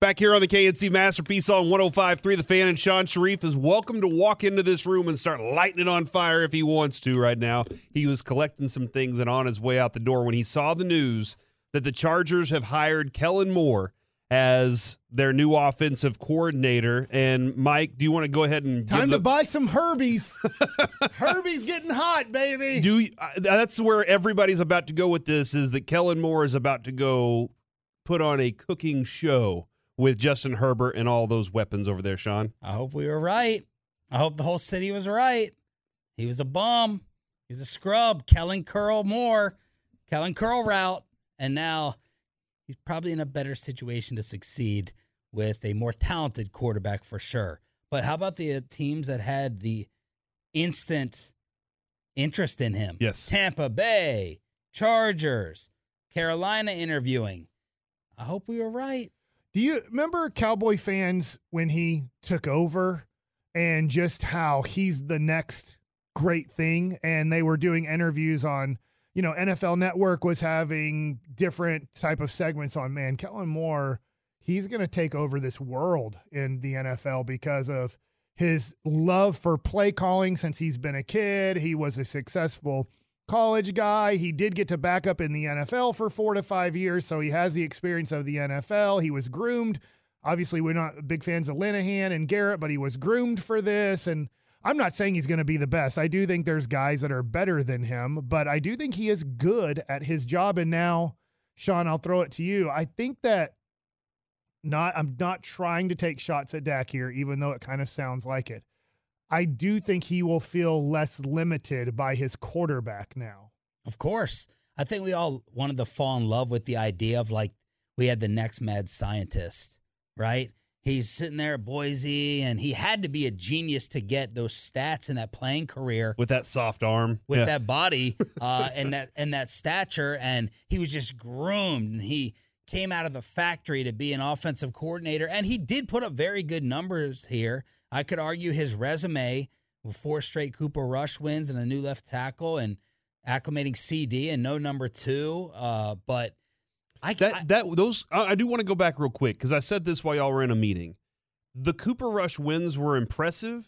Back here on the K&C Masterpiece on 105.3 The Fan and Shan Shariff is welcome to walk into this room and start lighting it on fire if he wants to right now. He was collecting some things and on his way out the door when he saw the news that the Chargers have hired Kellen Moore as their new offensive coordinator. And Mike, do you want to go ahead and Time to the, buy some Herbies. Herbies getting hot, baby. do you, uh, that's where everybody's about to go with this is that Kellen Moore is about to go put on a cooking show with Justin Herbert and all those weapons over there, Sean. I hope we were right. I hope the whole city was right. He was a bum. He was a scrub. Kellen Curl Moore, Kellen Curl route. And now he's probably in a better situation to succeed with a more talented quarterback for sure. But how about the teams that had the instant interest in him? Yes. Tampa Bay, Chargers, Carolina interviewing. I hope we were right. Do you remember Cowboy fans when he took over and just how he's the next great thing? And they were doing interviews on, you know, NFL Network was having different type of segments on, man, Kellen Moore, he's going to take over this world in the NFL because of his love for play calling since he's been a kid. He was a successful college guy. He did get to back up in the NFL for four to five years, so he has the experience of the NFL. He was groomed. Obviously, we're not big fans of Linehan and Garrett, but he was groomed for this. And I'm not saying he's going to be the best. I do think there's guys that are better than him, but I do think he is good at his job. And now, Sean, I'll throw it to you. I think that not I'm not trying to take shots at Dak here, even though it kind of sounds like it. I do think he will feel less limited by his quarterback now. Of course. I think we all wanted to fall in love with the idea of like we had the next mad scientist, right? He's sitting there at Boise and he had to be a genius to get those stats in that playing career With that soft arm. with Yeah. that body uh, and that and that stature and he was just groomed and he came out of the factory to be an offensive coordinator and he did put up very good numbers here. I could argue his resume with four straight Cooper Rush wins and a new left tackle and acclimating CeeDee and no number two. Uh, but I, That I- that those I do want to go back real quick because I said this while y'all were in a meeting. The Cooper Rush wins were impressive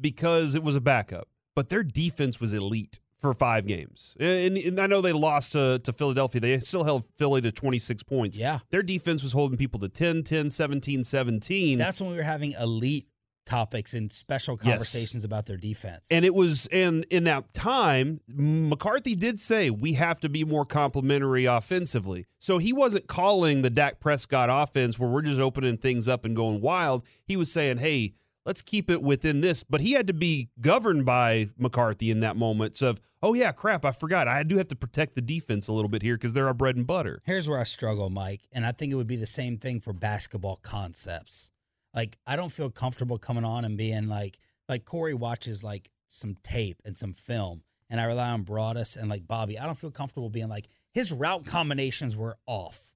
because it was a backup, but their defense was elite for five games. And, and I know they lost to, to Philadelphia. They still held Philly to 26 points. yeah, Their defense was holding people to 10, 10, 17, 17. that's when we were having elite topics and special Yes. conversations about their defense. And it was, and in that time, McCarthy did say we have to be more complimentary offensively. So he wasn't calling the Dak Prescott offense where we're just opening things up and going wild. He was saying, hey, let's keep it within this. But he had to be governed by McCarthy in that moment of, oh, yeah, crap, I forgot. I do have to protect the defense a little bit here because they're our bread and butter. Here's where I struggle, Mike, and I think it would be the same thing for basketball concepts. Like, I don't feel comfortable coming on and being like, like Corey watches like some tape and some film, and I rely on Broadus and like Bobby. I don't feel comfortable being like his route combinations were off.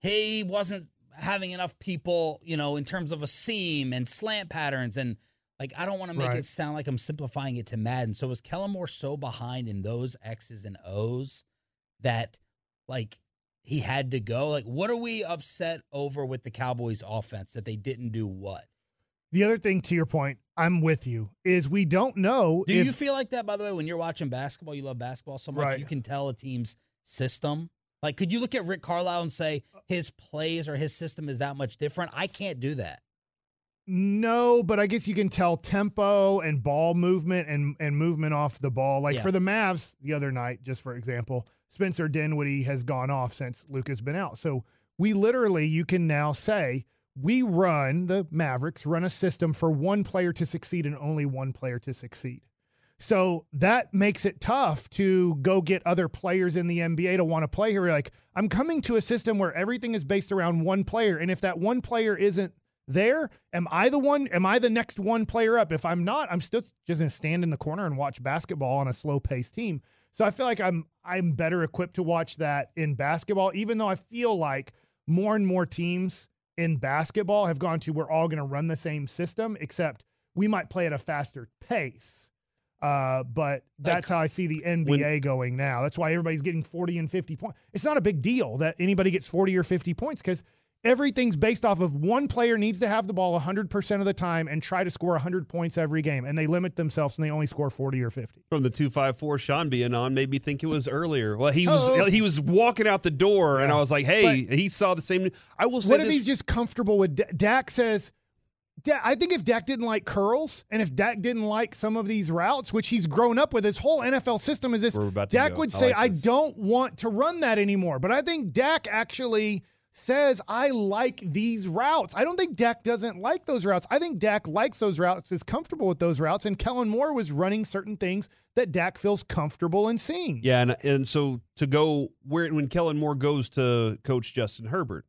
He wasn't having enough people, you know, in terms of a seam and slant patterns and. Like I don't want to make Right. it sound like I'm simplifying it to Madden. So was Kellen Moore so behind in those X's and O's that like he had to go? Like, what are we upset over with the Cowboys offense that they didn't do what? The other thing to your point, I'm with you, is we don't know Do if you feel like that, by the way, when you're watching basketball? You love basketball so much, Right. you can tell a team's system. Like, could you look at Rick Carlisle and say uh, his plays or his system is that much different? I can't do that. No, but I guess you can tell tempo and ball movement and and movement off the ball. Like Yeah. for the Mavs the other night, just for example, Spencer Dinwiddie has gone off since Luke has been out. So we literally, you can now say we run the Mavericks run a system for one player to succeed and only one player to succeed. So that makes it tough to go get other players in the NBA to want to play here. You're like, I'm coming to a system where everything is based around one player. And if that one player isn't there, am I the one? Am I the next one player up? If I'm not, I'm still just to stand in the corner and watch basketball on a slow paced team. So I feel like I'm I'm better equipped to watch that in basketball, even though I feel like more and more teams in basketball have gone to we're all to run the same system, except we might play at a faster pace. Uh, but that's how I see the NBA when, going now. That's why everybody's getting 40 and 50 points. It's not a big deal that anybody gets 40 or 50 points because everything's based off of one player needs to have the ball 100% of the time and try to score 100 points every game. And they limit themselves and they only score 40 or 50. From the 254, Sean being on made me think it was earlier. Well, he was oh. he was walking out the door yeah. and I was like, hey, but he saw the same. I will say What if this, he's just comfortable with D- Dak says, I think if Dak didn't like curls and if Dak didn't like some of these routes, which he's grown up with, his whole NFL system is this. Dak would say, I, like I don't want to run that anymore. But I think Dak actually says, I like these routes. I don't think Dak doesn't like those routes. I think Dak likes those routes, is comfortable with those routes. And Kellen Moore was running certain things that Dak feels comfortable in seeing. Yeah. And, and so to go where, when Kellen Moore goes to coach Justin Herbert,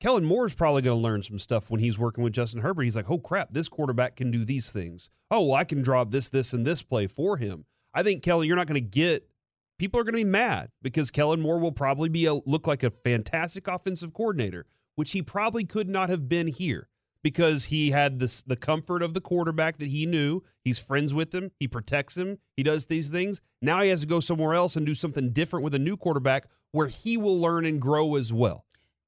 Kellen Moore is probably going to learn some stuff when he's working with Justin Herbert. He's like, oh crap, this quarterback can do these things. Oh, well, I can draw this, this, and this play for him. I think Kellen, you're not going to get people are going to be mad because Kellen Moore will probably be a, look like a fantastic offensive coordinator, which he probably could not have been here because he had this the comfort of the quarterback that he knew. He's friends with him. He protects him. He does these things. Now he has to go somewhere else and do something different with a new quarterback where he will learn and grow as well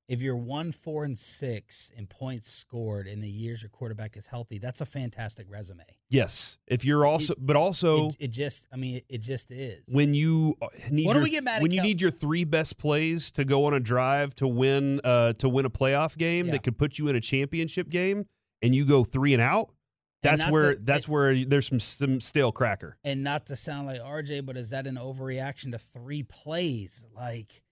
if you're one, four, and six in points scored in the years your quarterback is healthy, that's a fantastic resume. Yes, if you're also, it, but also, it, it, just, I mean, it, it, just is. When you uh, need, what your, do we get mad when you Cal- need your three best plays to go on a drive to win, uh, to win a playoff game yeah. that could put you in a championship game, and you go three and out. That's and where to, that's where there's some some stale cracker. And not to sound like RJ, but is that an overreaction to three plays? Like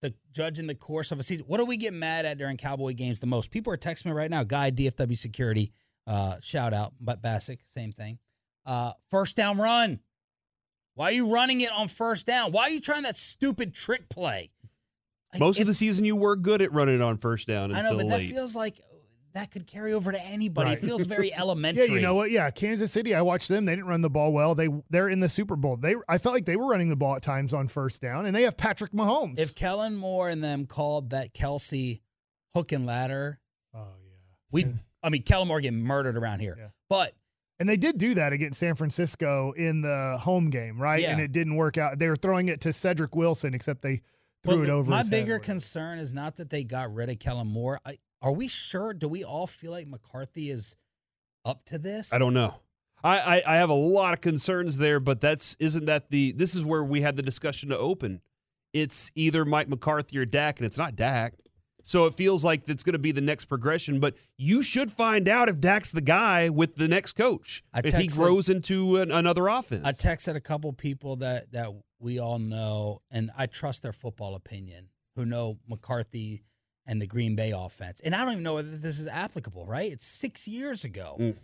the judge in the course of a season. What do we get mad at during Cowboy games the most? People are texting me right now. Guy DFW Security, uh, shout out, but Bacsik, same thing. Uh, first down run. Why are you running it on first down? Why are you trying that stupid trick play? Like, Most if, of the season, you were good at running it on first down. I know, but late. that feels like that could carry over to anybody. Right. It feels very elementary. yeah, you know what? Yeah, Kansas City. I watched them. They didn't run the ball well. They they're in the Super Bowl. They I felt like they were running the ball at times on first down, and they have Patrick Mahomes. If Kellen Moore and them called that Kelsey hook and ladder, oh yeah, we. I mean, Kellen Moore getting murdered around here, yeah. but. And they did do that against San Francisco in the home game, right? Yeah. And it didn't work out. They were throwing it to Cedric Wilson, except they threw it over. My bigger concern is not that they got rid of Kellen Moore. I, are we sure? Do we all feel like McCarthy is up to this? I don't know. I, I, I have a lot of concerns there, but that's isn't that the this is where we had the discussion to open. It's either Mike McCarthy or Dak, and it's not Dak. So it feels like it's going to be the next progression, but you should find out if Dak's the guy with the next coach. I if he grows into an, another offense. I texted a couple people that that we all know, and I trust their football opinion, who know McCarthy and the Green Bay offense. And I don't even know whether this is applicable, right? It's six years ago. Mm.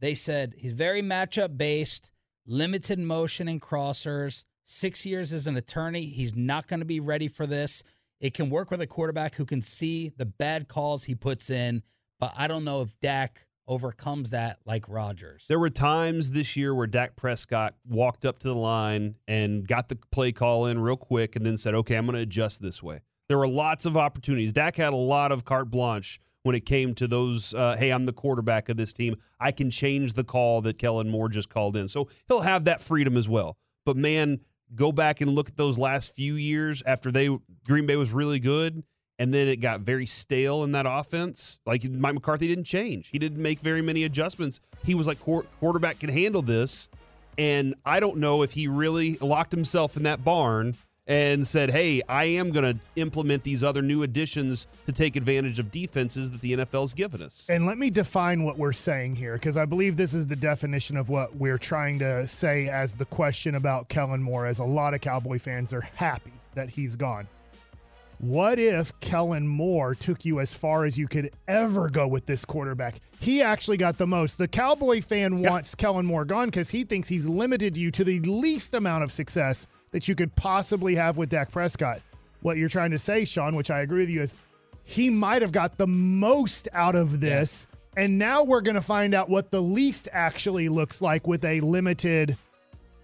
They said he's very matchup based, limited motion and crossers. Six years as an attorney, he's not going to be ready for this. It can work with a quarterback who can see the bad calls he puts in, but I don't know if Dak overcomes that like Rodgers. There were times this year where Dak Prescott walked up to the line and got the play call in real quick and then said, okay, I'm going to adjust this way. There were lots of opportunities. Dak had a lot of carte blanche when it came to those. Uh, hey, I'm the quarterback of this team. I can change the call that Kellen Moore just called in. So he'll have that freedom as well. But man, go back and look at those last few years after they Green Bay was really good, and then it got very stale in that offense. Like Mike McCarthy didn't change. He didn't make very many adjustments. He was like quarterback can handle this, and I don't know if he really locked himself in that barn and said, "Hey, I am going to implement these other new additions to take advantage of defenses that the NFL's given us." And let me define what we're saying here because I believe this is the definition of what we're trying to say as the question about Kellen Moore as a lot of Cowboy fans are happy that he's gone. What if Kellen Moore took you as far as you could ever go with this quarterback? He actually got the most. The Cowboy fan wants Kellen Moore gone because he thinks he's limited you to the least amount of success that you could possibly have with Dak Prescott. What you're trying to say, Sean, which I agree with you, is he might have got the most out of this. And now we're going to find out what the least actually looks like with a limited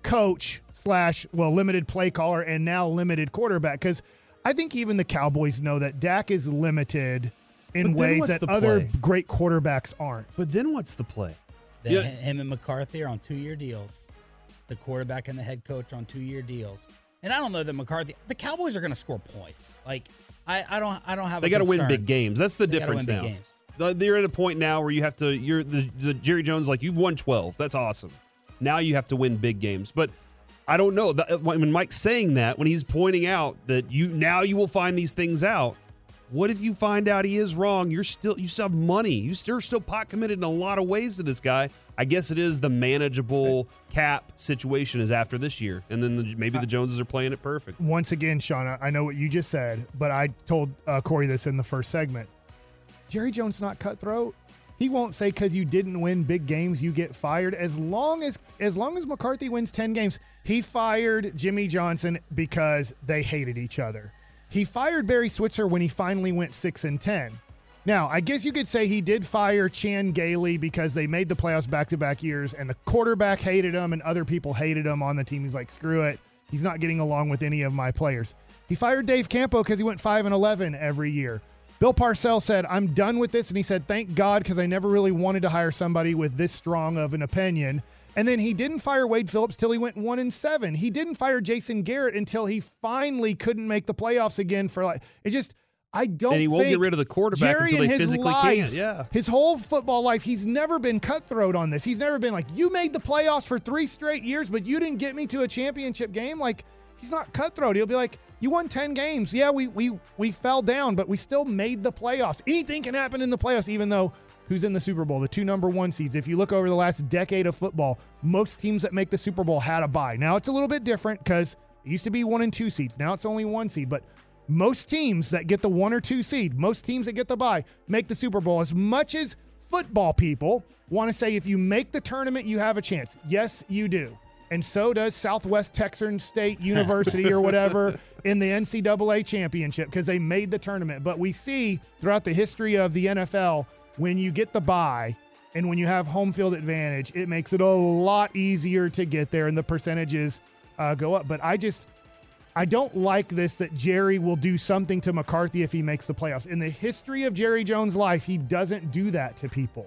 coach slash, well, limited play caller and now limited quarterback. Because I think even the Cowboys know that Dak is limited in ways that other play? great quarterbacks aren't. But then what's the play? The, Yeah. Him and McCarthy are on two year deals. The quarterback and the head coach on two year deals. And I don't know that McCarthy. The Cowboys are going to score points. Like I, I don't, I don't have. They got to win big games. That's the They difference now. big games. The- They're at a point now where you have to. You're the, the Jerry Jones like you've won twelve. That's awesome. Now you have to win big games. But I don't know. That- uh, When Mike's saying that, when he's pointing out that you now you will find these things out. What if you find out he is wrong? You're still you still have money. You still still pot committed in a lot of ways to this guy. I guess it is the manageable cap situation is after this year, and then the, maybe the Joneses are playing it perfect. Once again, Shauna, I know what you just said, but I told uh, Corey this in the first segment. Jerry Jones not cutthroat. He won't say because you didn't win big games you get fired. As long as as long as McCarthy wins ten games, he fired Jimmy Johnson because they hated each other. He fired Barry Switzer when he finally went six and ten. Now, I guess you could say he did fire Chan Gailey because they made the playoffs back to back years and the quarterback hated him and other people hated him on the team. He's like, screw it. He's not getting along with any of my players. He fired Dave Campo because he went 5 and 11 every year. Bill Parcells said, I'm done with this. And he said, thank God, because I never really wanted to hire somebody with this strong of an opinion. And then he didn't fire Wade Phillips till he went one and seven. He didn't fire Jason Garrett until he finally couldn't make the playoffs again for like it just I don't And he won't get rid of the quarterback Jerry until they his physically life, can't. Yeah. His whole football life, he's never been cutthroat on this. He's never been like, you made the playoffs for three straight years, but you didn't get me to a championship game. Like, he's not cutthroat. He'll be like, you won 10 games. Yeah, we we we fell down, but we still made the playoffs. Anything can happen in the playoffs, even though who's in the Super Bowl? The two number one seeds. If you look over the last decade of football, most teams that make the Super Bowl had a bye. Now it's a little bit different because it used to be one and two seeds. Now it's only one seed, but most teams that get the one or two seed, most teams that get the bye, make the Super Bowl. As much as football people want to say if you make the tournament, you have a chance. Yes, you do. And so does Southwest Texan State University or whatever in the NCAA championship because they made the tournament. But we see throughout the history of the NFL, when you get the buy and when you have home field advantage, it makes it a lot easier to get there and the percentages uh, go up. But I just, I don't like this that Jerry will do something to McCarthy if he makes the playoffs. In the history of Jerry Jones' life, he doesn't do that to people.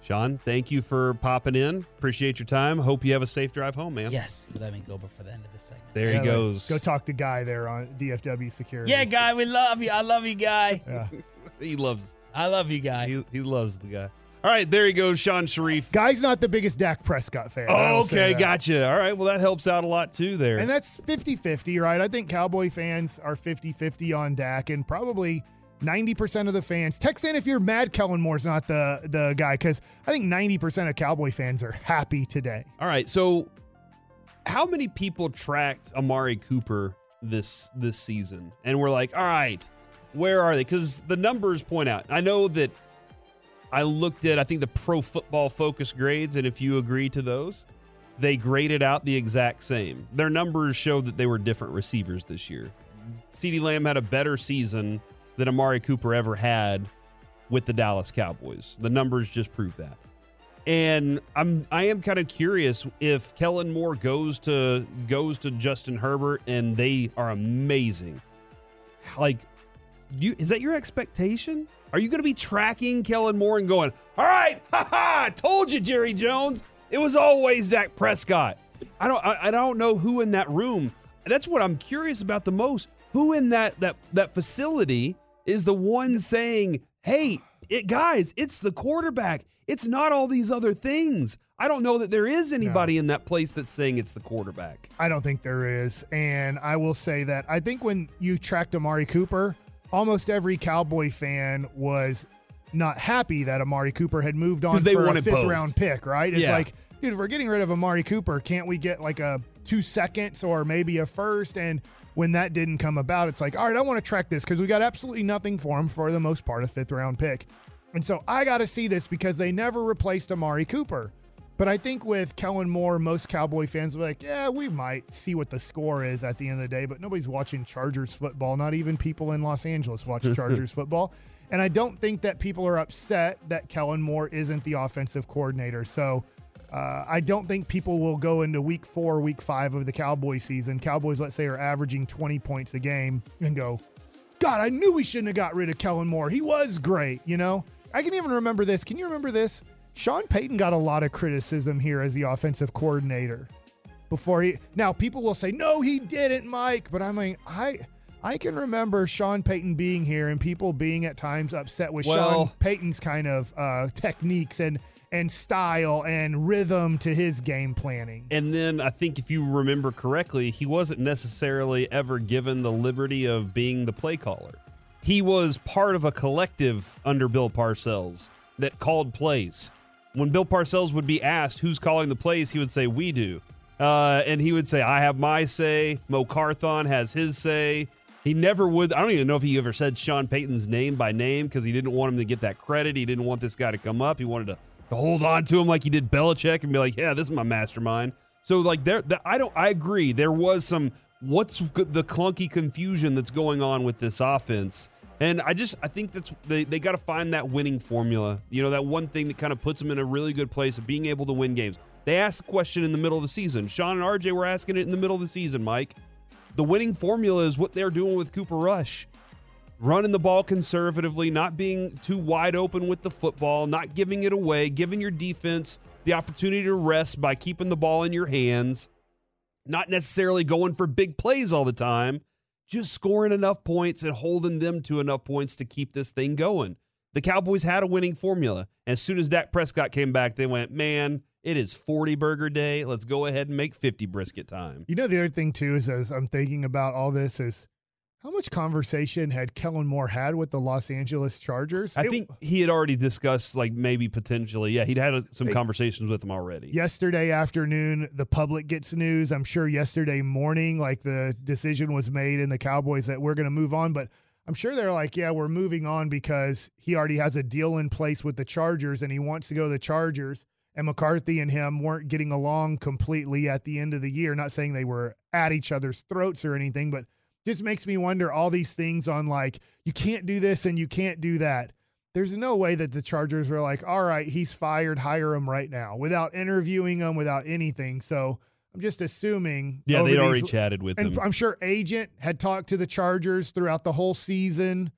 Sean, thank you for popping in. Appreciate your time. Hope you have a safe drive home, man. Yes, let me go before the end of this segment. There Yeah, he goes. Go talk to Guy there on DFW Security. Yeah, guy, we love you. I love you, guy. Yeah. He loves. I love you, guy. He, he loves the guy. All right, there he goes, Shan Shariff. Guy's not the biggest Dak Prescott fan. Oh, okay, gotcha. All right, well that helps out a lot too there. And that's 50 50, right? I think Cowboy fans are 50 50 on Dak, and probably 90% of the fans. Text in if you're mad Kellen Moore's not the, the guy, because I think 90% of Cowboy fans are happy today. All right, so how many people tracked Amari Cooper this this season, and we're like, all right, where are they? Because the numbers point out. I know that I looked at I think the Pro Football Focus grades, and if you agree to those, they graded out the exact same. Their numbers show that they were different receivers this year. CeeDee Lamb had a better season than Amari Cooper ever had with the Dallas Cowboys. The numbers just prove that. And I'm I am kind of curious if Kellen Moore goes to goes to Justin Herbert and they are amazing. Like you is that your expectation? Are you going to be tracking Kellen Moore and going, "All right, ha ha, I told you Jerry Jones, it was always Dak Prescott." I don't I, I don't know who in that room. That's what I'm curious about the most. Who in that that that facility is the one saying, "Hey, it, guys, it's the quarterback. It's not all these other things." I don't know that there is anybody in that place that's saying it's the quarterback. I don't think there is. And I will say that I think when you tracked Amari Cooper, almost every Cowboy fan was not happy that Amari Cooper had moved on they for a wanted fifth both. round pick, right? It's Yeah. like, dude, if we're getting rid of Amari Cooper, can't we get like a two seconds or maybe a first? And when that didn't come about, it's like, all right, I want to track this because we got absolutely nothing for him for the most part, a fifth round pick. And so I got to see this because they never replaced Amari Cooper. But I think with Kellen Moore, most Cowboy fans will be like, yeah, we might see what the score is at the end of the day, but nobody's watching Chargers football. Not even people in Los Angeles watch Chargers football. And I don't think that people are upset that Kellen Moore isn't the offensive coordinator. So uh, I don't think people will go into week four, week five of the Cowboy season. Cowboys, let's say, are averaging 20 points a game and go, God, I knew we shouldn't have got rid of Kellen Moore. He was great, you know? I can even remember this. Can you remember this? Sean Payton got a lot of criticism here as the offensive coordinator before he. Now, people will say, no, he didn't, Mike. But i mean I. I can remember Sean Payton being here and people being at times upset with Well- Sean Payton's kind of uh, techniques and and style and rhythm to his game planning. And then I think if you remember correctly, he wasn't necessarily ever given the liberty of being the play caller. He was part of a collective under Bill Parcells that called plays. When Bill Parcells would be asked who's calling the plays, he would say, We do. Uh, and he would say, I have my say. Mo Carthon has his say. He never would. I don't even know if he ever said Sean Payton's name by name because he didn't want him to get that credit. He didn't want this guy to come up. He wanted to, to hold on to him like he did Belichick and be like, yeah, this is my mastermind. So like there, the, I don't. I agree. There was some what's the clunky confusion that's going on with this offense, and I just I think that's they they got to find that winning formula. You know that one thing that kind of puts them in a really good place of being able to win games. They asked the question in the middle of the season. Sean and RJ were asking it in the middle of the season. Mike, the winning formula is what they're doing with Cooper Rush running the ball conservatively, not being too wide open with the football, not giving it away, giving your defense the opportunity to rest by keeping the ball in your hands, not necessarily going for big plays all the time, just scoring enough points and holding them to enough points to keep this thing going. The Cowboys had a winning formula. As soon as Dak Prescott came back, they went, man, it is 40 burger day. Let's go ahead and make 50 brisket time. You know, the other thing too is as I'm thinking about all this is how much conversation had Kellen Moore had with the Los Angeles Chargers? I It- think he had already discussed, like maybe potentially, yeah, he'd had uh, some conversations with them already. yesterday afternoon the public gets news. I'm sure yesterday morning, like the decision was made in the Cowboys that we're going to move on, but I'm sure they're like, yeah, we're moving on because he already has a deal in place with the Chargers and he wants to go to the Chargers. And McCarthy and him weren't getting along completely at the end of the year. Not saying they were at each other's throats or anything, but just makes me wonder all these things on like, you can't do this and you can't do that. There's no way that the Chargers were like, all right, he's fired, hire him right now without interviewing him, without anything. So I'm just assuming. Yeah, they'd already chatted with and him. I'm sure agent had talked to the Chargers throughout the whole season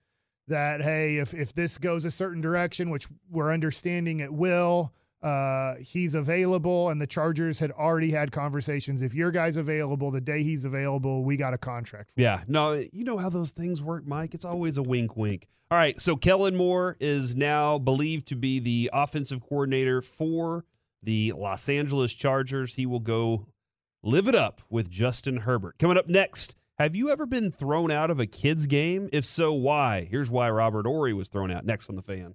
that hey, if if this goes a certain direction, which we're understanding it will, uh, he's available, and the Chargers had already had conversations. If your guy's available, the day he's available, we got a contract. Yeah, no, you know how those things work, Mike. It's always a wink, wink. All right, so Kellen Moore is now believed to be the offensive coordinator for the Los Angeles Chargers. He will go live it up with Justin Herbert. Coming up next, have you ever been thrown out of a kid's game? If so, why? Here's why Robert Horry was thrown out. Next on the fan.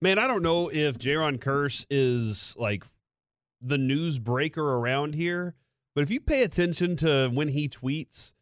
Man, I don't know if Jayron Kearse is like the news breaker around here, but if you pay attention to when he tweets,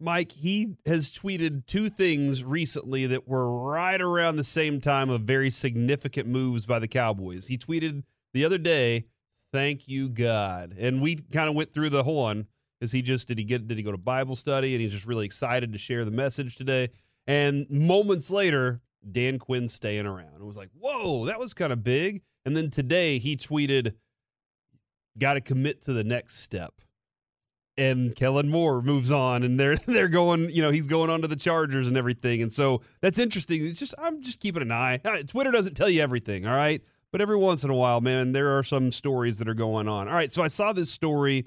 Mike, he has tweeted two things recently that were right around the same time of very significant moves by the Cowboys. He tweeted the other day, "Thank you God," and we kind of went through the whole one. Is he just did he get did he go to Bible study and he's just really excited to share the message today? And moments later, Dan Quinn staying around. It was like, whoa, that was kind of big. And then today he tweeted, got to commit to the next step. And Kellen Moore moves on, and they're they're going, you know, he's going on to the Chargers and everything. And so that's interesting. It's just I'm just keeping an eye. Uh, Twitter doesn't tell you everything, all right? But every once in a while, man, there are some stories that are going on. All right, so I saw this story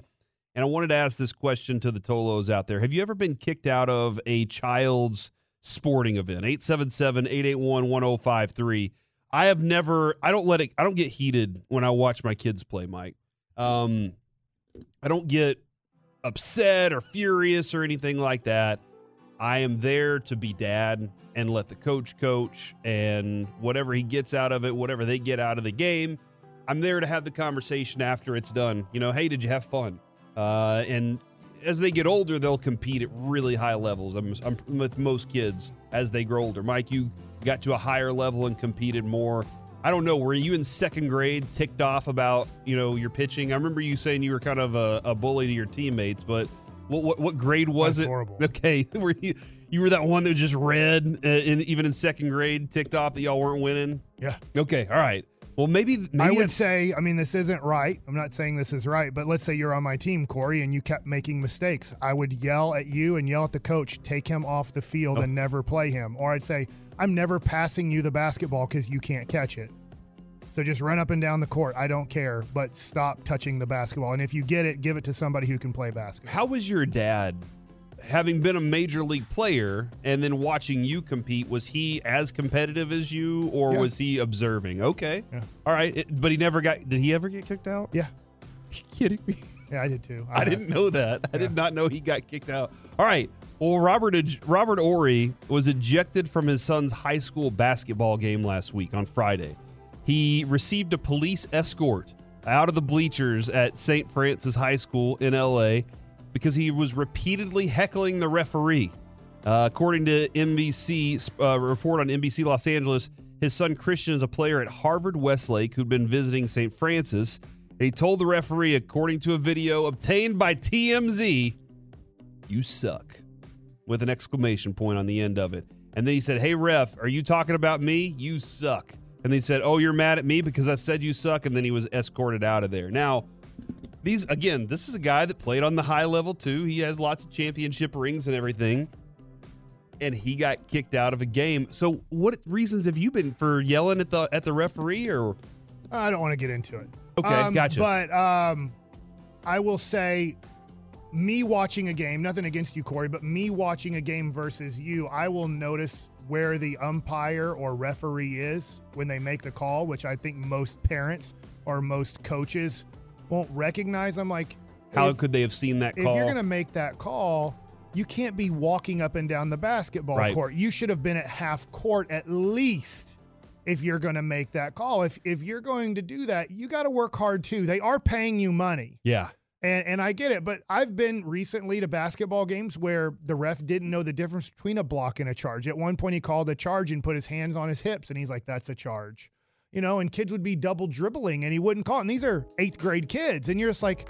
and I wanted to ask this question to the Tolos out there. Have you ever been kicked out of a child's sporting event? 877-881-1053. I have never I don't let it I don't get heated when I watch my kids play, Mike. Um I don't get upset or furious or anything like that. I am there to be dad and let the coach coach and whatever he gets out of it, whatever they get out of the game, I'm there to have the conversation after it's done. You know, hey, did you have fun? Uh, and as they get older, they'll compete at really high levels. I'm, I'm with most kids as they grow older. Mike, you got to a higher level and competed more. I don't know. Were you in second grade ticked off about you know your pitching? I remember you saying you were kind of a, a bully to your teammates, but what what, what grade was That's it? horrible. Okay, were you you were that one that was just red, uh, in, even in second grade, ticked off that y'all weren't winning? Yeah. Okay, all right. Well, maybe maybe I would say, I mean, this isn't right. I'm not saying this is right, but let's say you're on my team, Corey, and you kept making mistakes. I would yell at you and yell at the coach, take him off the field Oh. and never play him. Or I'd say, I'm never passing you the basketball because you can't catch it. So just run up and down the court. I don't care, but stop touching the basketball. And if you get it, give it to somebody who can play basketball. How was your dad, having been a major league player and then watching you compete? Was he as competitive as you, or Yeah. was he observing? Okay, Yeah. all right. It- but he never got. Did he ever get kicked out? Yeah. you kidding me? Yeah, I did too. I didn't know that. I did not know he got kicked out. All right. Well, Robert Robert Horry was ejected from his son's high school basketball game last week on Friday. He received a police escort out of the bleachers at St. Francis High School in LA because he was repeatedly heckling the referee. Uh, according to NBC uh, report on NBC Los Angeles, his son Christian is a player at Harvard Westlake who'd been visiting St. Francis. And he told the referee, according to a video obtained by TMZ, "You suck," with an exclamation point on the end of it. And then he said, "Hey ref, are you talking about me? You suck." And they said, "Oh, you're mad at me because I said you suck." And then he was escorted out of there. Now, these again, this is a guy that played on the high level too. He has lots of championship rings and everything. And he got kicked out of a game. So, what reasons have you been for yelling at the at the referee? Or I don't want to get into it. Okay, Um, gotcha. But um, I will say, me watching a game, nothing against you, Corey, but me watching a game versus you, I will notice where the umpire or referee is when they make the call, which I think most parents or most coaches won't recognize. I'm like, how if- could they have seen that if you're going to make that call, you can't be walking up and down the basketball Right. court. You should have been at half court at least if you're going to make that call. If if you're going to do that, you got to work hard too. They are paying you money. yeah. And and I get it, but I've been recently to basketball games where the ref didn't know the difference between a block and a charge. At one point he called a charge and put his hands on his hips and he's like that's a charge. You know, and kids would be double dribbling and he wouldn't call. it. And these are 8th grade kids and you're just like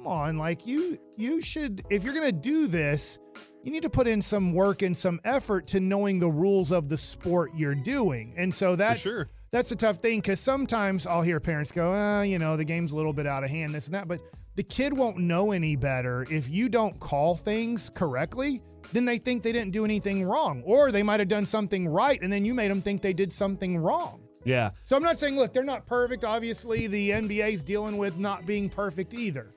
come on, like you you should if you're going to do this, you need to put in some work and some effort to knowing the rules of the sport you're doing. And so that's sure. that's a tough thing because sometimes I'll hear parents go, uh, you know, the game's a little bit out of hand, this and that. But the kid won't know any better if you don't call things correctly. Then they think they didn't do anything wrong, or they might have done something right, and then you made them think they did something wrong. Yeah. So I'm not saying, look, they're not perfect. Obviously, the NBA's dealing with not being perfect either.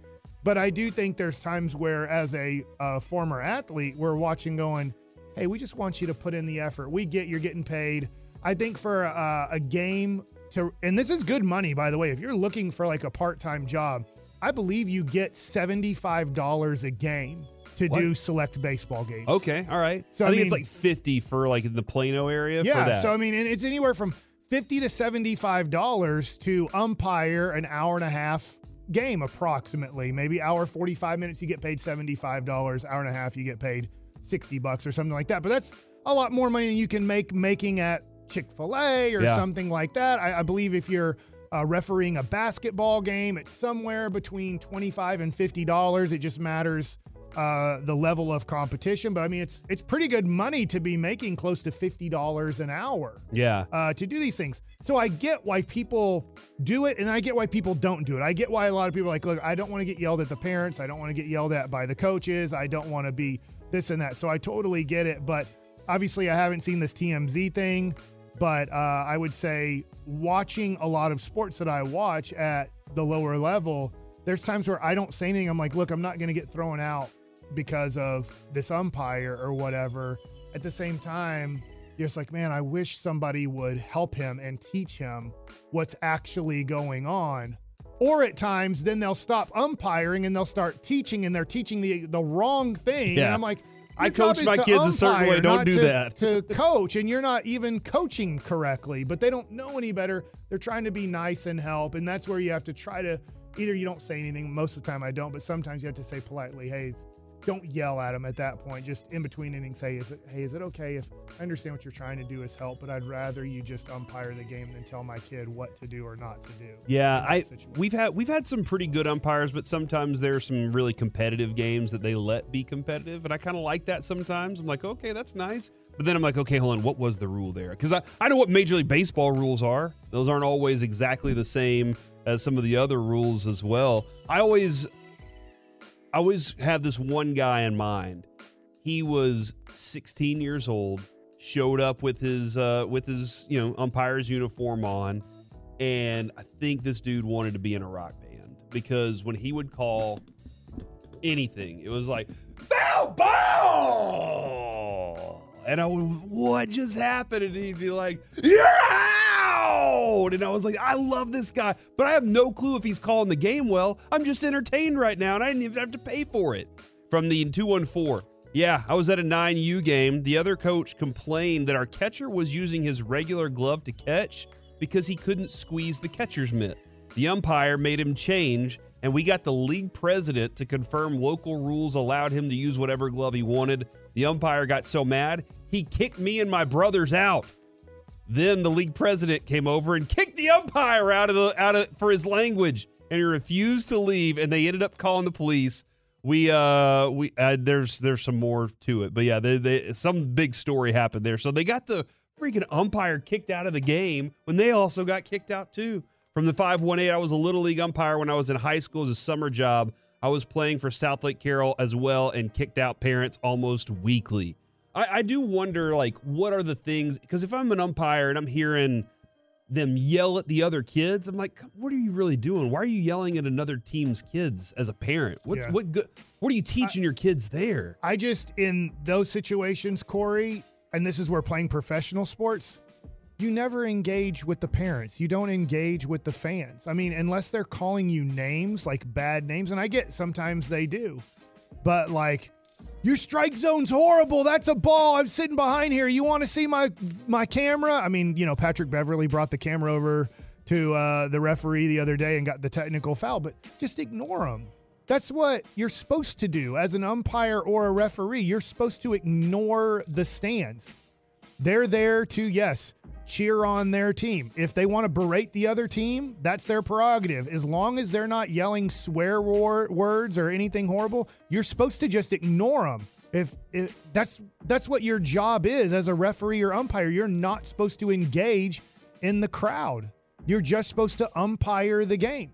But I do think there's times where, as a uh, former athlete, we're watching going, hey, we just want you to put in the effort. We get you're getting paid. I think for uh, a game to, and this is good money, by the way. If you're looking for like a part time job, I believe you get $75 a game to What? do select baseball games. Okay. All right. So, I I think it's like 50 for like in the Plano area for Yeah, so I mean, and it's anywhere from fifty to seventy-five dollars to umpire an hour and a half game, approximately. Maybe hour forty-five minutes, you get paid seventy-five dollars. Hour and a half, you get paid sixty bucks or something like that. But that's a lot more money than you can make making at Chick Fil A or Yeah. something like that. I, I believe if you're uh, refereeing a basketball game, it's somewhere between twenty-five and fifty dollars. It just matters uh, the level of competition. But I mean, it's it's pretty good money to be making close to fifty dollars an hour yeah. uh, to do these things. So I get why people do it, and I get why people don't do it. I get why a lot of people are like, look, I don't want to get yelled at the parents. I don't want to get yelled at by the coaches. I don't want to be this and that. So I totally get it. But obviously, I haven't seen this TMZ thing. But uh, I would say watching a lot of sports that I watch at the lower level, there's times where I don't say anything. I'm like, look, I'm not going to get thrown out because of this umpire or whatever. At the same time, you're just like, man, I wish somebody would help him and teach him what's actually going on. Or at times, then they'll stop umpiring and they'll start teaching, and they're teaching the the wrong thing. Yeah. And I'm like, I coach my kids a certain way. Don't do to- that. to coach, and you're not even coaching correctly. But they don't know any better. They're trying to be nice and help, and that's where you have to try to. Either you don't say anything. Most of the time, I don't. But sometimes you have to say politely, "Hey, don't yell at them at that point. Just in between innings, say, "Is it? Hey, is it okay if I understand what you're trying to do is help, but I'd rather you just umpire the game than tell my kid what to do or not to do." Yeah, I situation. we've had we've had some pretty good umpires, but sometimes there are some really competitive games that they let be competitive, and I kind of like that sometimes. I'm like, okay, that's nice, but then I'm like, okay, hold on, what was the rule there? Because I I know what Major League Baseball rules are. Those aren't always exactly the same as some of the other rules as well. I always I always have this one guy in mind. He was 16 years old, showed up with his uh, with his you know umpire's uniform on, and I think this dude wanted to be in a rock band because when he would call anything, it was like foul ball, and I would what just happened, and he'd be like you're out, and I was like I love this guy, but I have no clue if he's calling the game well. I'm just entertained right now, and I didn't even have to pay for it. From the 214. Yeah, I was at a 9U game. The other coach complained that our catcher was using his regular glove to catch because he couldn't squeeze the catcher's mitt. The umpire made him change, and we got the league president to confirm local rules allowed him to use whatever glove he wanted. The umpire got so mad, he kicked me and my brothers out. Then the league president came over and kicked the umpire out of the out of for his language, and he refused to leave. And they ended up calling the police. We uh we uh, there's there's some more to it, but yeah, they, they, some big story happened there. So they got the freaking umpire kicked out of the game when they also got kicked out too. From the 518, I was a little league umpire when I was in high school as a summer job. I was playing for Southlake Carroll as well and kicked out parents almost weekly. I, I do wonder, like, what are the things? Because if I'm an umpire and I'm hearing them yell at the other kids, I'm like, what are you really doing? Why are you yelling at another team's kids as a parent? What Yeah. what good? What are you teaching your kids there? I just in those situations, Corey, and this is where playing professional sports, you never engage with the parents. You don't engage with the fans. I mean, unless they're calling you names like bad names, and I get sometimes they do, but like your strike zone's horrible. That's a ball. I'm sitting behind here. You want to see my my camera? I mean, you know, Patrick Beverley brought the camera over to uh, the referee the other day and got the technical foul, but just ignore them. That's what you're supposed to do as an umpire or a referee. You're supposed to ignore the stands. They're there to, yes, cheer on their team. If they want to berate the other team, that's their prerogative. As long as they're not yelling swear war- words or anything horrible, you're supposed to just ignore them. If, if that's that's what your job is as a referee or umpire, you're not supposed to engage in the crowd. You're just supposed to umpire the game,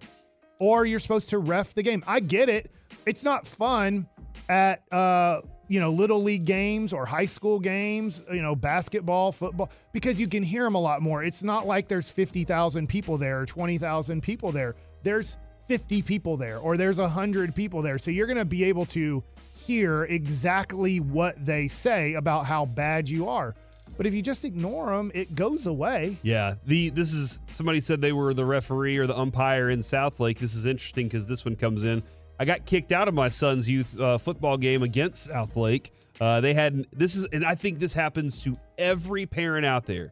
or you're supposed to ref the game. I get it. It's not fun at uh, you know little league games or high school games, you know basketball, football, because you can hear them a lot more. It's not like there's fifty thousand people there or twenty thousand people there. There's 50 people there or there's 100 people there. So you're going to be able to hear exactly what they say about how bad you are. But if you just ignore them, it goes away. Yeah, the this is somebody said they were the referee or the umpire in Southlake. This is interesting because this one comes in. I got kicked out of my son's youth uh, football game against Southlake. Uh, they had this is, and I think this happens to every parent out there.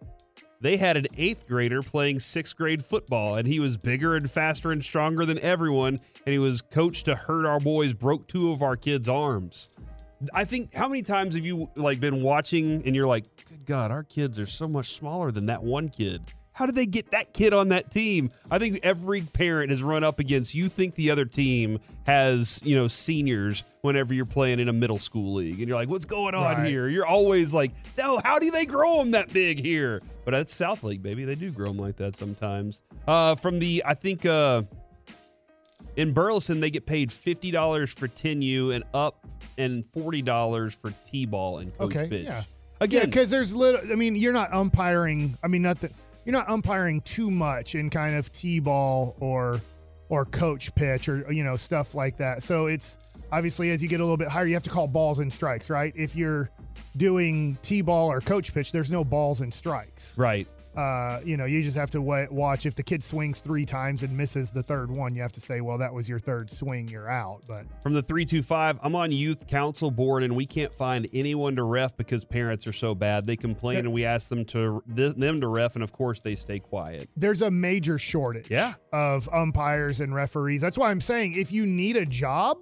They had an eighth grader playing sixth grade football, and he was bigger and faster and stronger than everyone. And he was coached to hurt our boys, broke two of our kids' arms. I think how many times have you like been watching and you're like, good God, our kids are so much smaller than that one kid. How did they get that kid on that team? I think every parent has run up against you think the other team has, you know, seniors whenever you're playing in a middle school league and you're like, what's going on Right. here? You're always like, no, how do they grow them that big here? But that's Southlake, baby. They do grow them like that sometimes. Uh, from the, I think, uh, in Burleson, they get paid fifty dollars for 10U and up, and forty dollars for T-ball and coach Okay, pitch. yeah. Yeah, Again, because there's little. I mean, you're not umpiring. I mean, nothing. You're not umpiring too much in kind of t-ball or or coach pitch or you know stuff like that. So it's obviously as you get a little bit higher, you have to call balls and strikes, right? If you're doing t-ball or coach pitch, there's no balls and strikes. right. Uh, you know, you just have to wa- watch if the kid swings three times and misses the third one. You have to say, well, that was your third swing. You're out. But From the 325, I'm on youth council board and we can't find anyone to ref because parents are so bad. They complain and we ask them to th- them to ref and of course they stay quiet. there's a major shortage Yeah. of umpires and referees. That's why I'm saying if you need a job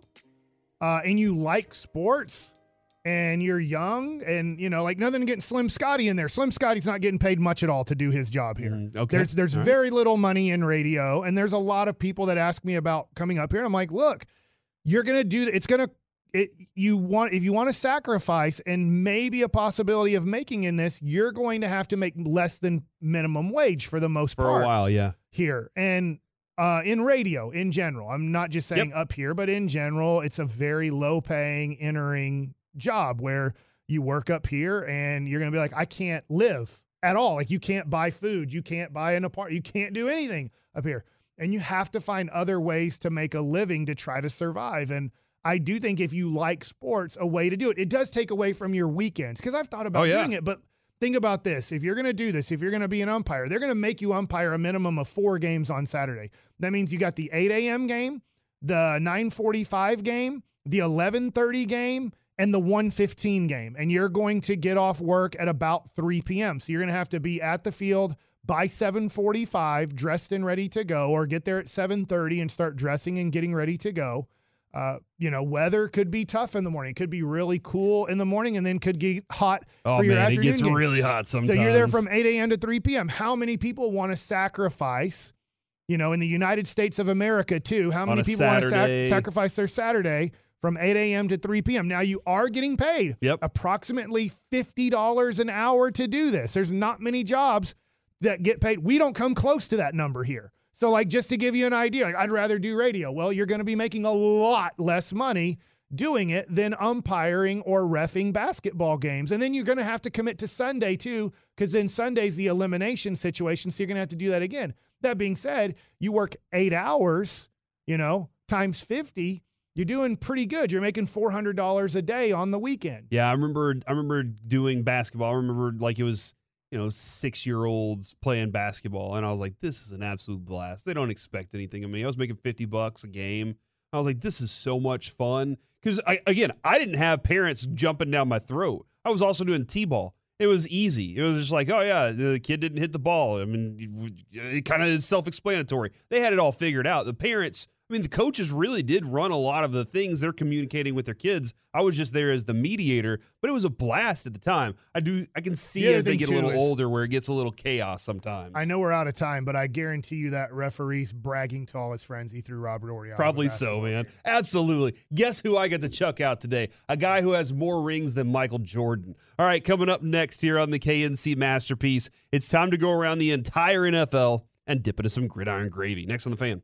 uh, and you like sports and you're young and you know like nothing getting Slim Scotty in there. Slim Scotty's not getting paid much at all to do his job here. Mm, okay. There's there's All right. very little money in radio and there's a lot of people that ask me about coming up here. And I'm like, look, you're gonna do it's gonna it you want if you want to sacrifice and maybe a possibility of making in this, you're going to have to make less than minimum wage for the most For part a while, yeah. here and uh, in radio in general. I'm not just saying up here, but in general, it's a very low paying entering job where you work up here and you're going to be like, I can't live at all. Like you can't buy food, you can't buy an apartment, you can't do anything up here. And you have to find other ways to make a living to try to survive. And I do think if you like sports, a way to do it. It does take away from your weekends because I've thought about Oh, yeah. doing it, but think about this if you're going to do this if you're going to be an umpire they're going to make you umpire a minimum of four games on saturday that means you got the 8 a.m game the 945 game the 1130 game and the 115 game and you're going to get off work at about 3 p.m so you're going to have to be at the field by 745 dressed and ready to go or get there at 730 and start dressing and getting ready to go uh, you know, weather could be tough in the morning. It could be really cool in the morning and then could get hot Oh for your man, it gets game. really hot sometimes. So you're there from 8 a.m. to 3 p.m. How many people want to sacrifice, you know, in the United States of America too? How many people want to sac- sacrifice their Saturday from 8 a.m. to 3 p.m.? Now you are getting paid Yep. approximately $50 an hour to do this. There's not many jobs that get paid. We don't come close to that number here. So, like, just to give you an idea, like, I'd rather do radio. Well, you're going to be making a lot less money doing it than umpiring or refing basketball games. And then you're going to have to commit to Sunday too, because then Sunday's the elimination situation. So you're going to have to do that again. That being said, you work eight hours, you know, times 50, you're doing pretty good. You're making $400 a day on the weekend. Yeah, I remember I remember doing basketball. I remember like it was, you know, six year olds playing basketball. And I was like, this is an absolute blast. They don't expect anything of me. I was making 50 bucks a game. I was like, this is so much fun. Because I again, I didn't have parents jumping down my throat. I was also doing T ball. It was easy. It was just like, oh yeah, the kid didn't hit the ball. I mean, it kind of is self explanatory. They had it all figured out. The parents I mean, the coaches really did run a lot of the things they're communicating with their kids. I was just there as the mediator, but it was a blast at the time. I do, I can see The as they get a little is- older where it gets a little chaos sometimes. I know we're out of time, but I guarantee you that referee's bragging to all his friends he threw Robert out. Probably so, man. game. Absolutely. Guess who I get to chuck out today? A guy who has more rings than Michael Jordan. All right, coming up next here on the K&C Masterpiece, it's time to go around the entire NFL and dip into some gridiron gravy. Next on the fan.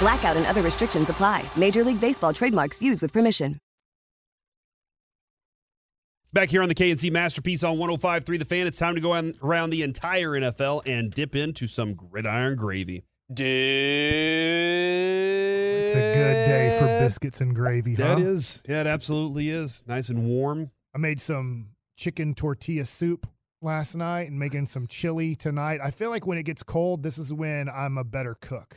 Blackout and other restrictions apply. Major League Baseball trademarks used with permission. Back here on the K&C Masterpiece on 105.3 The Fan, it's time to go on- around the entire NFL and dip into some gridiron gravy. It's a good day for biscuits and gravy, huh? That is. Yeah, it absolutely is. Nice and warm. I made some chicken tortilla soup last night and making some chili tonight. I feel like when it gets cold, this is when I'm a better cook.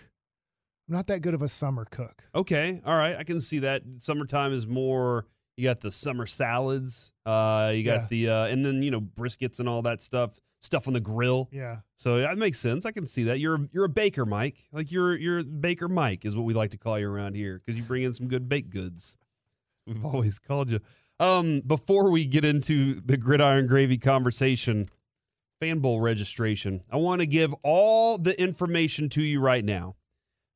I'm not that good of a summer cook. Okay. All right. I can see that. Summertime is more, you got the summer salads, uh, you got Yeah. the, uh, and then, you know, briskets and all that stuff, stuff on the grill. Yeah. So that makes sense. I can see that. You're you're a baker, Mike. Like you're you're Baker Mike is what we like to call you around here because you bring in some good baked goods. We've always called you. Um, before we get into the gridiron gravy conversation, fan bowl registration, I want to give all the information to you right now.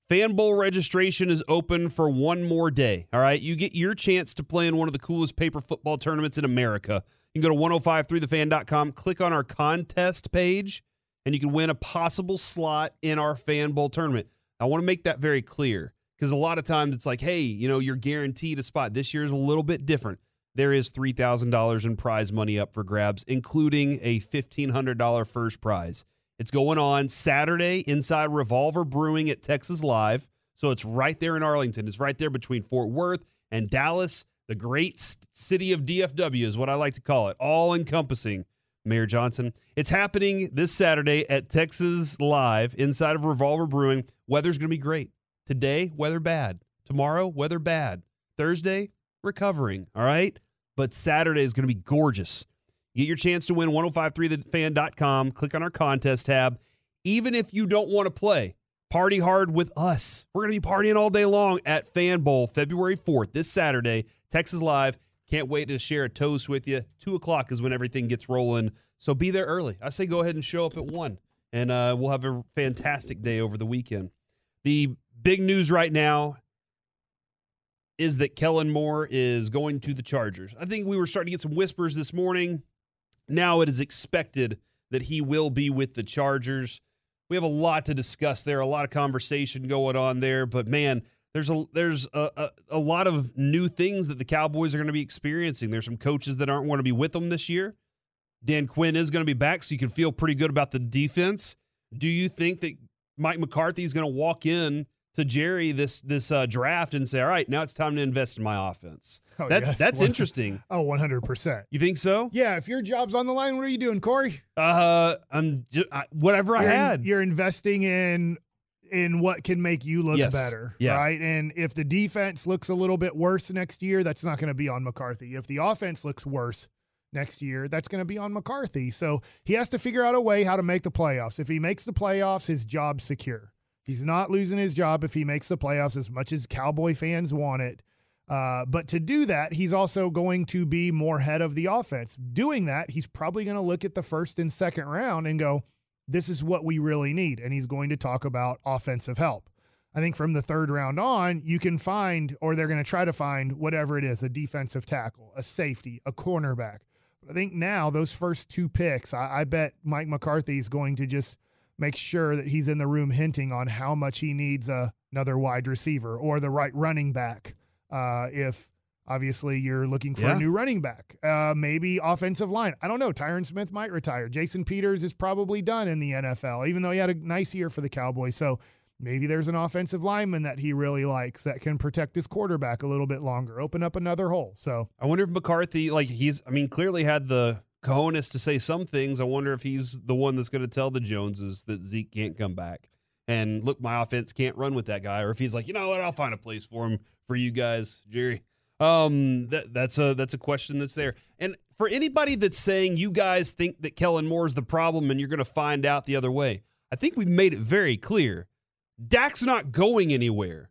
Fan bowl registration is open for one more day. All right. You get your chance to play in one of the coolest paper football tournaments in America. You can go to 1053thefan.com, click on our contest page, and you can win a possible slot in our fan bowl tournament. I want to make that very clear because a lot of times it's like, hey, you know, you're guaranteed a spot. This year is a little bit different. There is $3,000 in prize money up for grabs, including a $1,500 first prize. It's going on Saturday inside Revolver Brewing at Texas Live. So it's right there in Arlington. It's right there between Fort Worth and Dallas. The great city of DFW is what I like to call it, all encompassing. Mayor Johnson. It's happening this Saturday at Texas Live inside of Revolver Brewing. Weather's going to be great. Today, weather bad. Tomorrow, weather bad. Thursday, recovering. All right. But Saturday is going to be gorgeous. Get your chance to win 1053thefan.com. Click on our contest tab. Even if you don't want to play, party hard with us. We're going to be partying all day long at Fan Bowl February 4th, this Saturday, Texas Live. Can't wait to share a toast with you. Two o'clock is when everything gets rolling. So be there early. I say go ahead and show up at one, and uh, we'll have a fantastic day over the weekend. The big news right now is that Kellen Moore is going to the Chargers. I think we were starting to get some whispers this morning. Now it is expected that he will be with the Chargers. We have a lot to discuss there, a lot of conversation going on there, but man, there's a there's a, a, a lot of new things that the Cowboys are going to be experiencing. There's some coaches that aren't going to be with them this year. Dan Quinn is going to be back, so you can feel pretty good about the defense. Do you think that Mike McCarthy is going to walk in to Jerry this this uh, draft and say, "All right, now it's time to invest in my offense"? Oh, that's yes. that's interesting. Oh, 100%. You think so? Yeah, if your job's on the line, what are you doing, Corey? Uh, I'm I, whatever I You're in- had. you're investing in in what can make you look Yes. better, Yeah. right? And if the defense looks a little bit worse next year, that's not going to be on McCarthy. If the offense looks worse next year, that's going to be on McCarthy. So he has to figure out a way how to make the playoffs. If he makes the playoffs, his job's secure. He's not losing his job if he makes the playoffs as much as Cowboy fans want it. Uh, but to do that, he's also going to be more head of the offense. Doing that, he's probably going to look at the first and second round and go, this is what we really need. And he's going to talk about offensive help. I think from the third round on, you can find, or they're going to try to find whatever it is a defensive tackle, a safety, a cornerback. I think now, those first two picks, I, I bet Mike McCarthy is going to just make sure that he's in the room hinting on how much he needs a, another wide receiver or the right running back. Uh, if obviously you're looking for Yeah. a new running back, uh, maybe offensive line. I don't know. Tyron Smith might retire. Jason Peters is probably done in the NFL, even though he had a nice year for the Cowboys. So maybe there's an offensive lineman that he really likes that can protect his quarterback a little bit longer, open up another hole. So I wonder if McCarthy, like he's, I mean, clearly had the cojones to say some things. I wonder if he's the one that's going to tell the Joneses that Zeke can't come back. And look, my offense can't run with that guy. Or if he's like, you know what, I'll find a place for him for you guys, Jerry. Um, that that's a that's a question that's there. And for anybody that's saying you guys think that Kellen Moore is the problem and you're going to find out the other way, I think we've made it very clear. Dak's not going anywhere.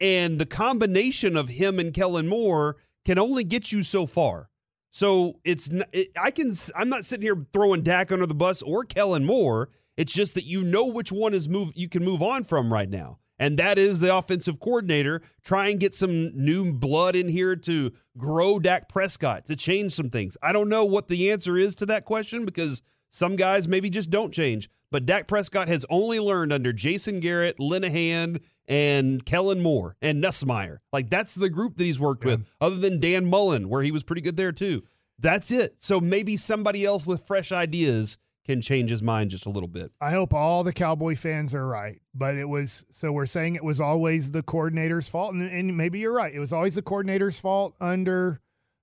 And the combination of him and Kellen Moore can only get you so far. So it's it, I can I'm not sitting here throwing Dak under the bus or Kellen Moore. It's just that you know which one is move you can move on from right now. And that is the offensive coordinator. Try and get some new blood in here to grow Dak Prescott, to change some things. I don't know what the answer is to that question because some guys maybe just don't change. But Dak Prescott has only learned under Jason Garrett, Linehan, and Kellen Moore and Nussmeier. Like that's the group that he's worked with, other than Dan Mullen, where he was pretty good there too. That's it. So maybe somebody else with fresh ideas can change his mind just a little bit. I hope all the Cowboy fans are right. But it was so we're saying it was always the coordinator's fault, and, and maybe you're right. It was always the coordinator's fault under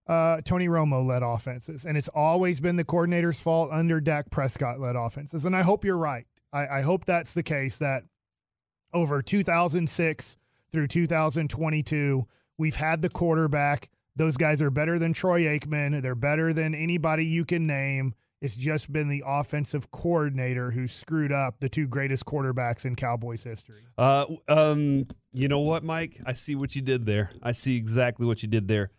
uh, Tony Romo led offenses, and it's always been the coordinator's fault under Dak Prescott led offenses. And I hope you're right. I, I hope that's the case. That over 2006 through 2022, we've had the quarterback. Those guys are better than Troy Aikman. They're better than anybody you can name. It's just been the offensive coordinator who screwed up the two greatest quarterbacks in Cowboys history. Uh, um, you know what, Mike? I see what you did there. I see exactly what you did there.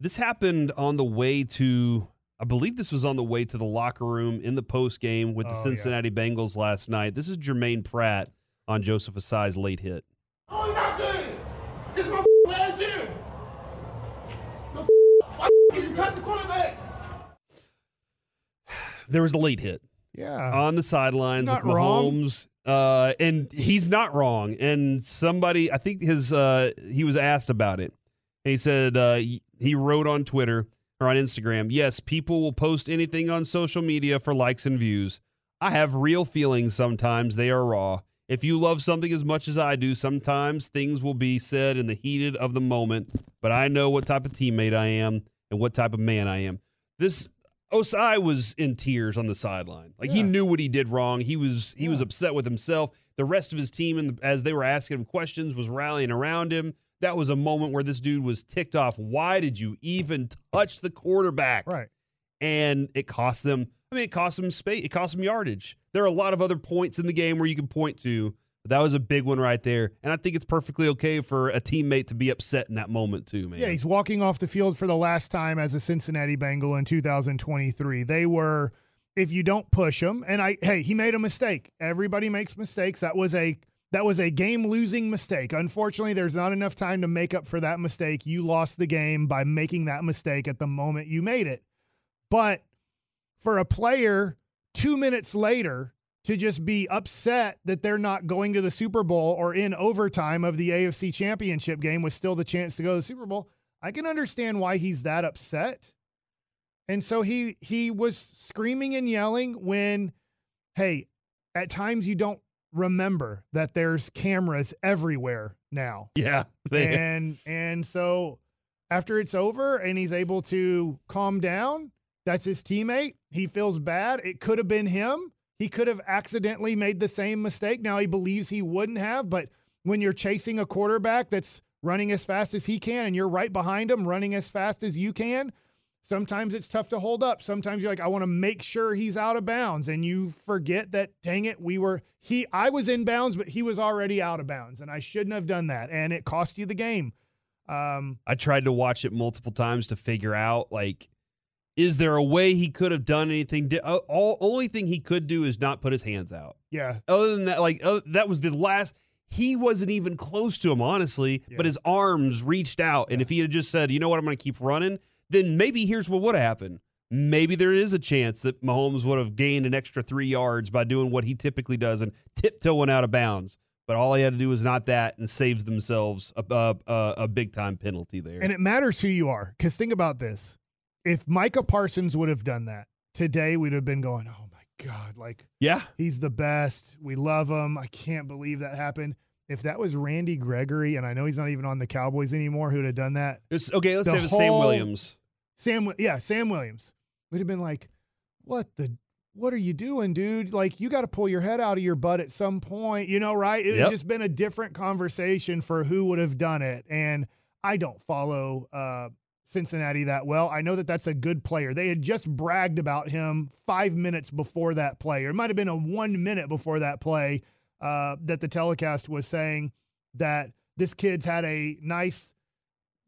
This happened on the way to, I believe this was on the way to the locker room in the post game with the Oh, yeah. Cincinnati Bengals last night. This is Jermaine Pratt on Joseph Ossai's late hit. Oh, you're not good. This is my last year. The why did you cut the quarterback? There was a late hit Yeah. on the sidelines Not with wrong. Mahomes. Uh, and he's not wrong. And somebody, I think his, uh, he was asked about it. And he said, uh, he- wrote on Twitter or on Instagram, yes, people will post anything on social media for likes and views. I have real feelings sometimes. They are raw. If you love something as much as I do, sometimes things will be said in the heated of the moment, but I know what type of teammate I am and what type of man I am. This Ossai was in tears on the sideline. Like he knew what he did wrong. He was he was upset with himself. The rest of his team, and as they were asking him questions, was rallying around him. That was a moment where this dude was ticked off. Why did you even touch the quarterback? Right. and it cost them. I mean, it cost them space. It cost them yardage. There are a lot of other points in the game where you can point to. But that was a big one right there, and I think it's perfectly okay for a teammate to be upset in that moment too, man. Yeah, he's walking off the field for the last time as a Cincinnati Bengal in 2023. They were, if you don't push him, and I, hey, he made a mistake. Everybody makes mistakes. That was a that was a game losing mistake. Unfortunately, there's not enough time to make up for that mistake. You lost the game by making that mistake at the moment you made it. But for a player two minutes later to just be upset that they're not going to the Super Bowl or in overtime of the AFC Championship game with still the chance to go to the Super Bowl, I can understand why he's that upset. And so he he was screaming and yelling when hey, at times you don't remember that there's cameras everywhere now. Yeah. They- and and so after it's over and he's able to calm down that's his teammate. He feels bad. It could have been him. He could have accidentally made the same mistake. Now he believes he wouldn't have but when you're chasing a quarterback that's running as fast as he can and you're right behind him running as fast as you can sometimes it's tough to hold up sometimes you're like i want to make sure he's out of bounds and you forget that dang it we were he i was in bounds but he was already out of bounds and i shouldn't have done that and it cost you the game um I tried to watch it multiple times to figure out like, is there a way he could have done anything? Di- all only thing he could do is not put his hands out. yeah Other than that, like that was the last. he wasn't even close to him, honestly. Yeah. But his arms reached out, and if he had just said, "You know what, I'm going to keep running," then maybe here's what would have happened. Maybe there is a chance that Mahomes would have gained an extra three yards by doing what he typically does and tiptoeing out of bounds. But all he had to do was not that, and saves themselves a, a, a, a big time penalty there. And it matters who you are. Because think about this. If Micah Parsons would have done that today, we'd have been going, oh my God, like yeah, he's the best. We love him. I can't believe that happened. If that was Randy Gregory, and I know he's not even on the Cowboys anymore, who'd have done that? It's, okay, let's say it was Sam Williams. Sam, yeah, Sam Williams. We'd have been like, what the, what are you doing, dude? Like, you got to pull your head out of your butt at some point, you know, right? It would Yep. just been a different conversation for who would have done it. And I don't follow uh, Cincinnati that well. I know that that's a good player. They had just bragged about him five minutes before that play, or it might have been a one minute before that play uh, that the telecast was saying that this kid's had a nice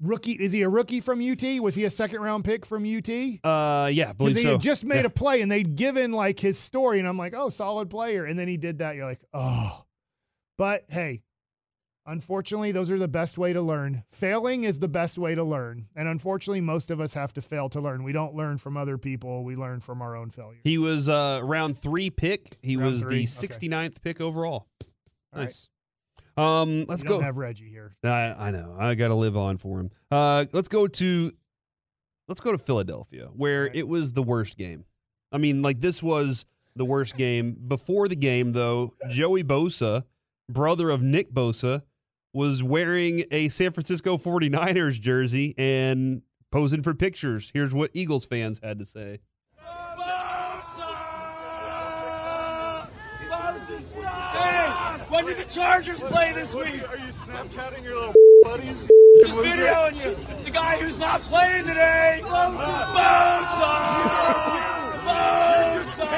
rookie. Is he a rookie from UT? Was he a second round pick from UT? Uh, yeah, believe they so. had just made Yeah. a play and they'd given like his story, and I'm like, oh, solid player. And then he did that. You're like, oh. But hey, unfortunately, those are the best way to learn. Failing is the best way to learn. And unfortunately, most of us have to fail to learn. We don't learn from other people, we learn from our own failures. He was uh, round three pick. He Round was three? the Okay. 69th pick overall. All right. Nice. Um, let's go. have Reggie here. I, I know. I got to live on for him. Uh, let's go to let's go to Philadelphia, where Right. it was the worst game. I mean, like this was the worst game. Before the game, though, Joey Bosa, brother of Nick Bosa, was wearing a San Francisco 49ers jersey and posing for pictures. Here's what Eagles fans had to say. Hey, when did the Chargers play this week? Are you Snapchatting your little buddies? Just videoing you. The guy who's not playing today. Bosa! Bosa!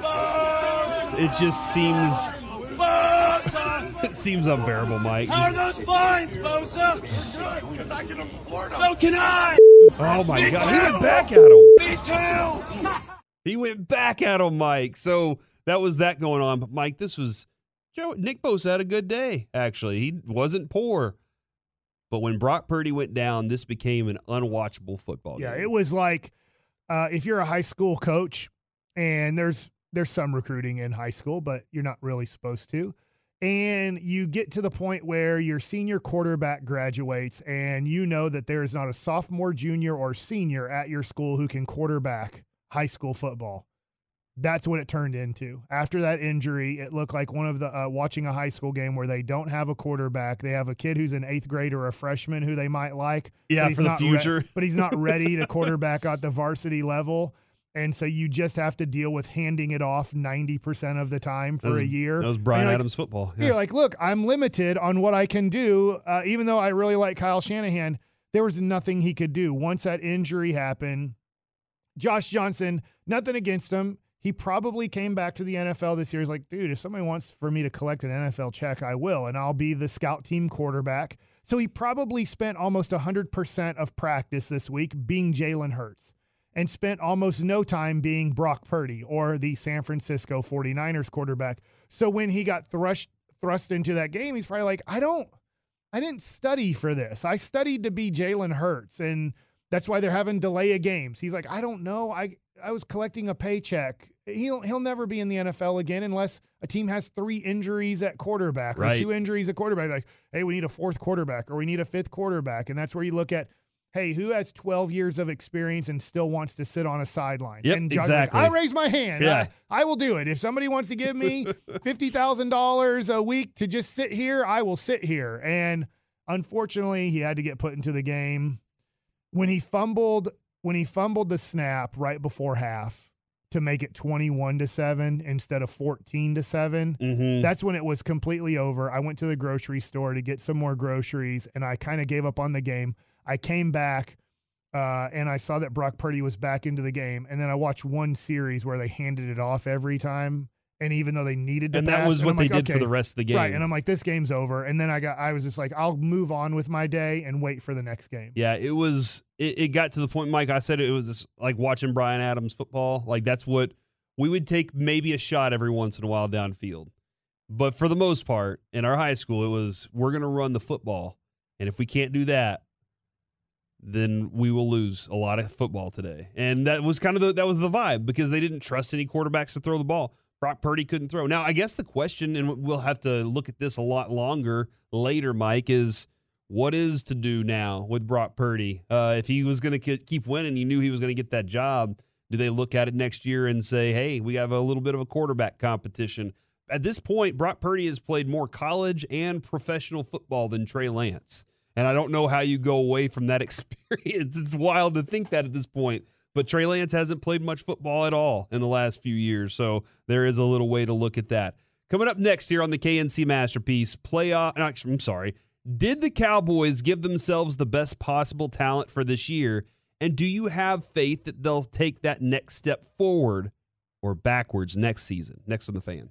Bosa! It just seems Bosa! it seems unbearable, Mike. How are those fines, Bosa? Because I can afford them. So can I. Oh my Me God, he went back at him. Me too. He went back at him, Mike. So that was that going on. But Mike, this was Joe Nick Bosa had a good day. Actually, he wasn't poor. But when Brock Purdy went down, this became an unwatchable football game. Yeah, it was like uh, if you're a high school coach, and there's there's some recruiting in high school, but you're not really supposed to. And you get to the point where your senior quarterback graduates, and you know that there is not a sophomore, junior, or senior at your school who can quarterback high school football. That's what it turned into. After that injury, it looked like one of the uh, watching a high school game where they don't have a quarterback. They have a kid who's an eighth grade or a freshman who they might like. Yeah, for the not re- future. but he's not ready to quarterback at the varsity level. And so you just have to deal with handing it off 90% of the time for was- a year. That was Bryan like, Adams football. Yeah. You're like, look, I'm limited on what I can do. Uh, even though I really like Kyle Shanahan, there was nothing he could do. Once that injury happened, Josh Johnson, nothing against him. He probably came back to the NFL this year. He's like, dude, if somebody wants for me to collect an NFL check, I will, and I'll be the scout team quarterback. So he probably spent almost 100% of practice this week being Jalen Hurts and spent almost no time being Brock Purdy or the San Francisco 49ers quarterback. So when he got thrust thrust into that game, he's probably like, I don't I didn't study for this. I studied to be Jalen Hurts and that's why they're having delay of games. He's like, I don't know. I I was collecting a paycheck. He'll he'll never be in the NFL again unless a team has three injuries at quarterback or Right. two injuries at quarterback. Like, hey, we need a fourth quarterback or we need a fifth quarterback, and that's where you look at. Hey, who has 12 years of experience and still wants to sit on a sideline? Yep, and like, exactly. I raise my hand. Yeah. I, I will do it. If somebody wants to give me $50,000 a week to just sit here, I will sit here. And unfortunately, he had to get put into the game when he fumbled when he fumbled the snap right before half to make it 21 to 7 instead of 14 to 7 Mhm. that's when it was completely over i went to the grocery store to get some more groceries and i kind of gave up on the game i came back uh, and i saw that brock purdy was back into the game and then i watched one series where they handed it off every time and even though they needed to and that was what they like, did for the rest of the game. Right, and I'm like, this game's over. And then I got, I was just like, I'll move on with my day and wait for the next game. Yeah, it was. It, it got to the point, Mike. I said it was just like watching Bryan Adams football. Like that's what we would take maybe a shot every once in a while downfield. But for the most part, in our high school, it was we're going to run the football, and if we can't do that, then we will lose a lot of football today. And that was kind of the that was the vibe because they didn't trust any quarterbacks to throw the ball. Brock Purdy couldn't throw. Now, I guess the question, and we'll have to look at this a lot longer later, Mike, is what is to do now with Brock Purdy? Uh, if he was going to keep winning, you knew he was going to get that job. Do they look at it next year and say, hey, we have a little bit of a quarterback competition? At this point, Brock Purdy has played more college and professional football than Trey Lance. And I don't know how you go away from that experience. It's wild to think that at this point. But Trey Lance hasn't played much football at all in the last few years. So there is a little way to look at that. Coming up next here on the K&C Masterpiece, playoff. I'm sorry. Did the Cowboys give themselves the best possible talent for this year? And do you have faith that they'll take that next step forward or backwards next season? Next on the fan.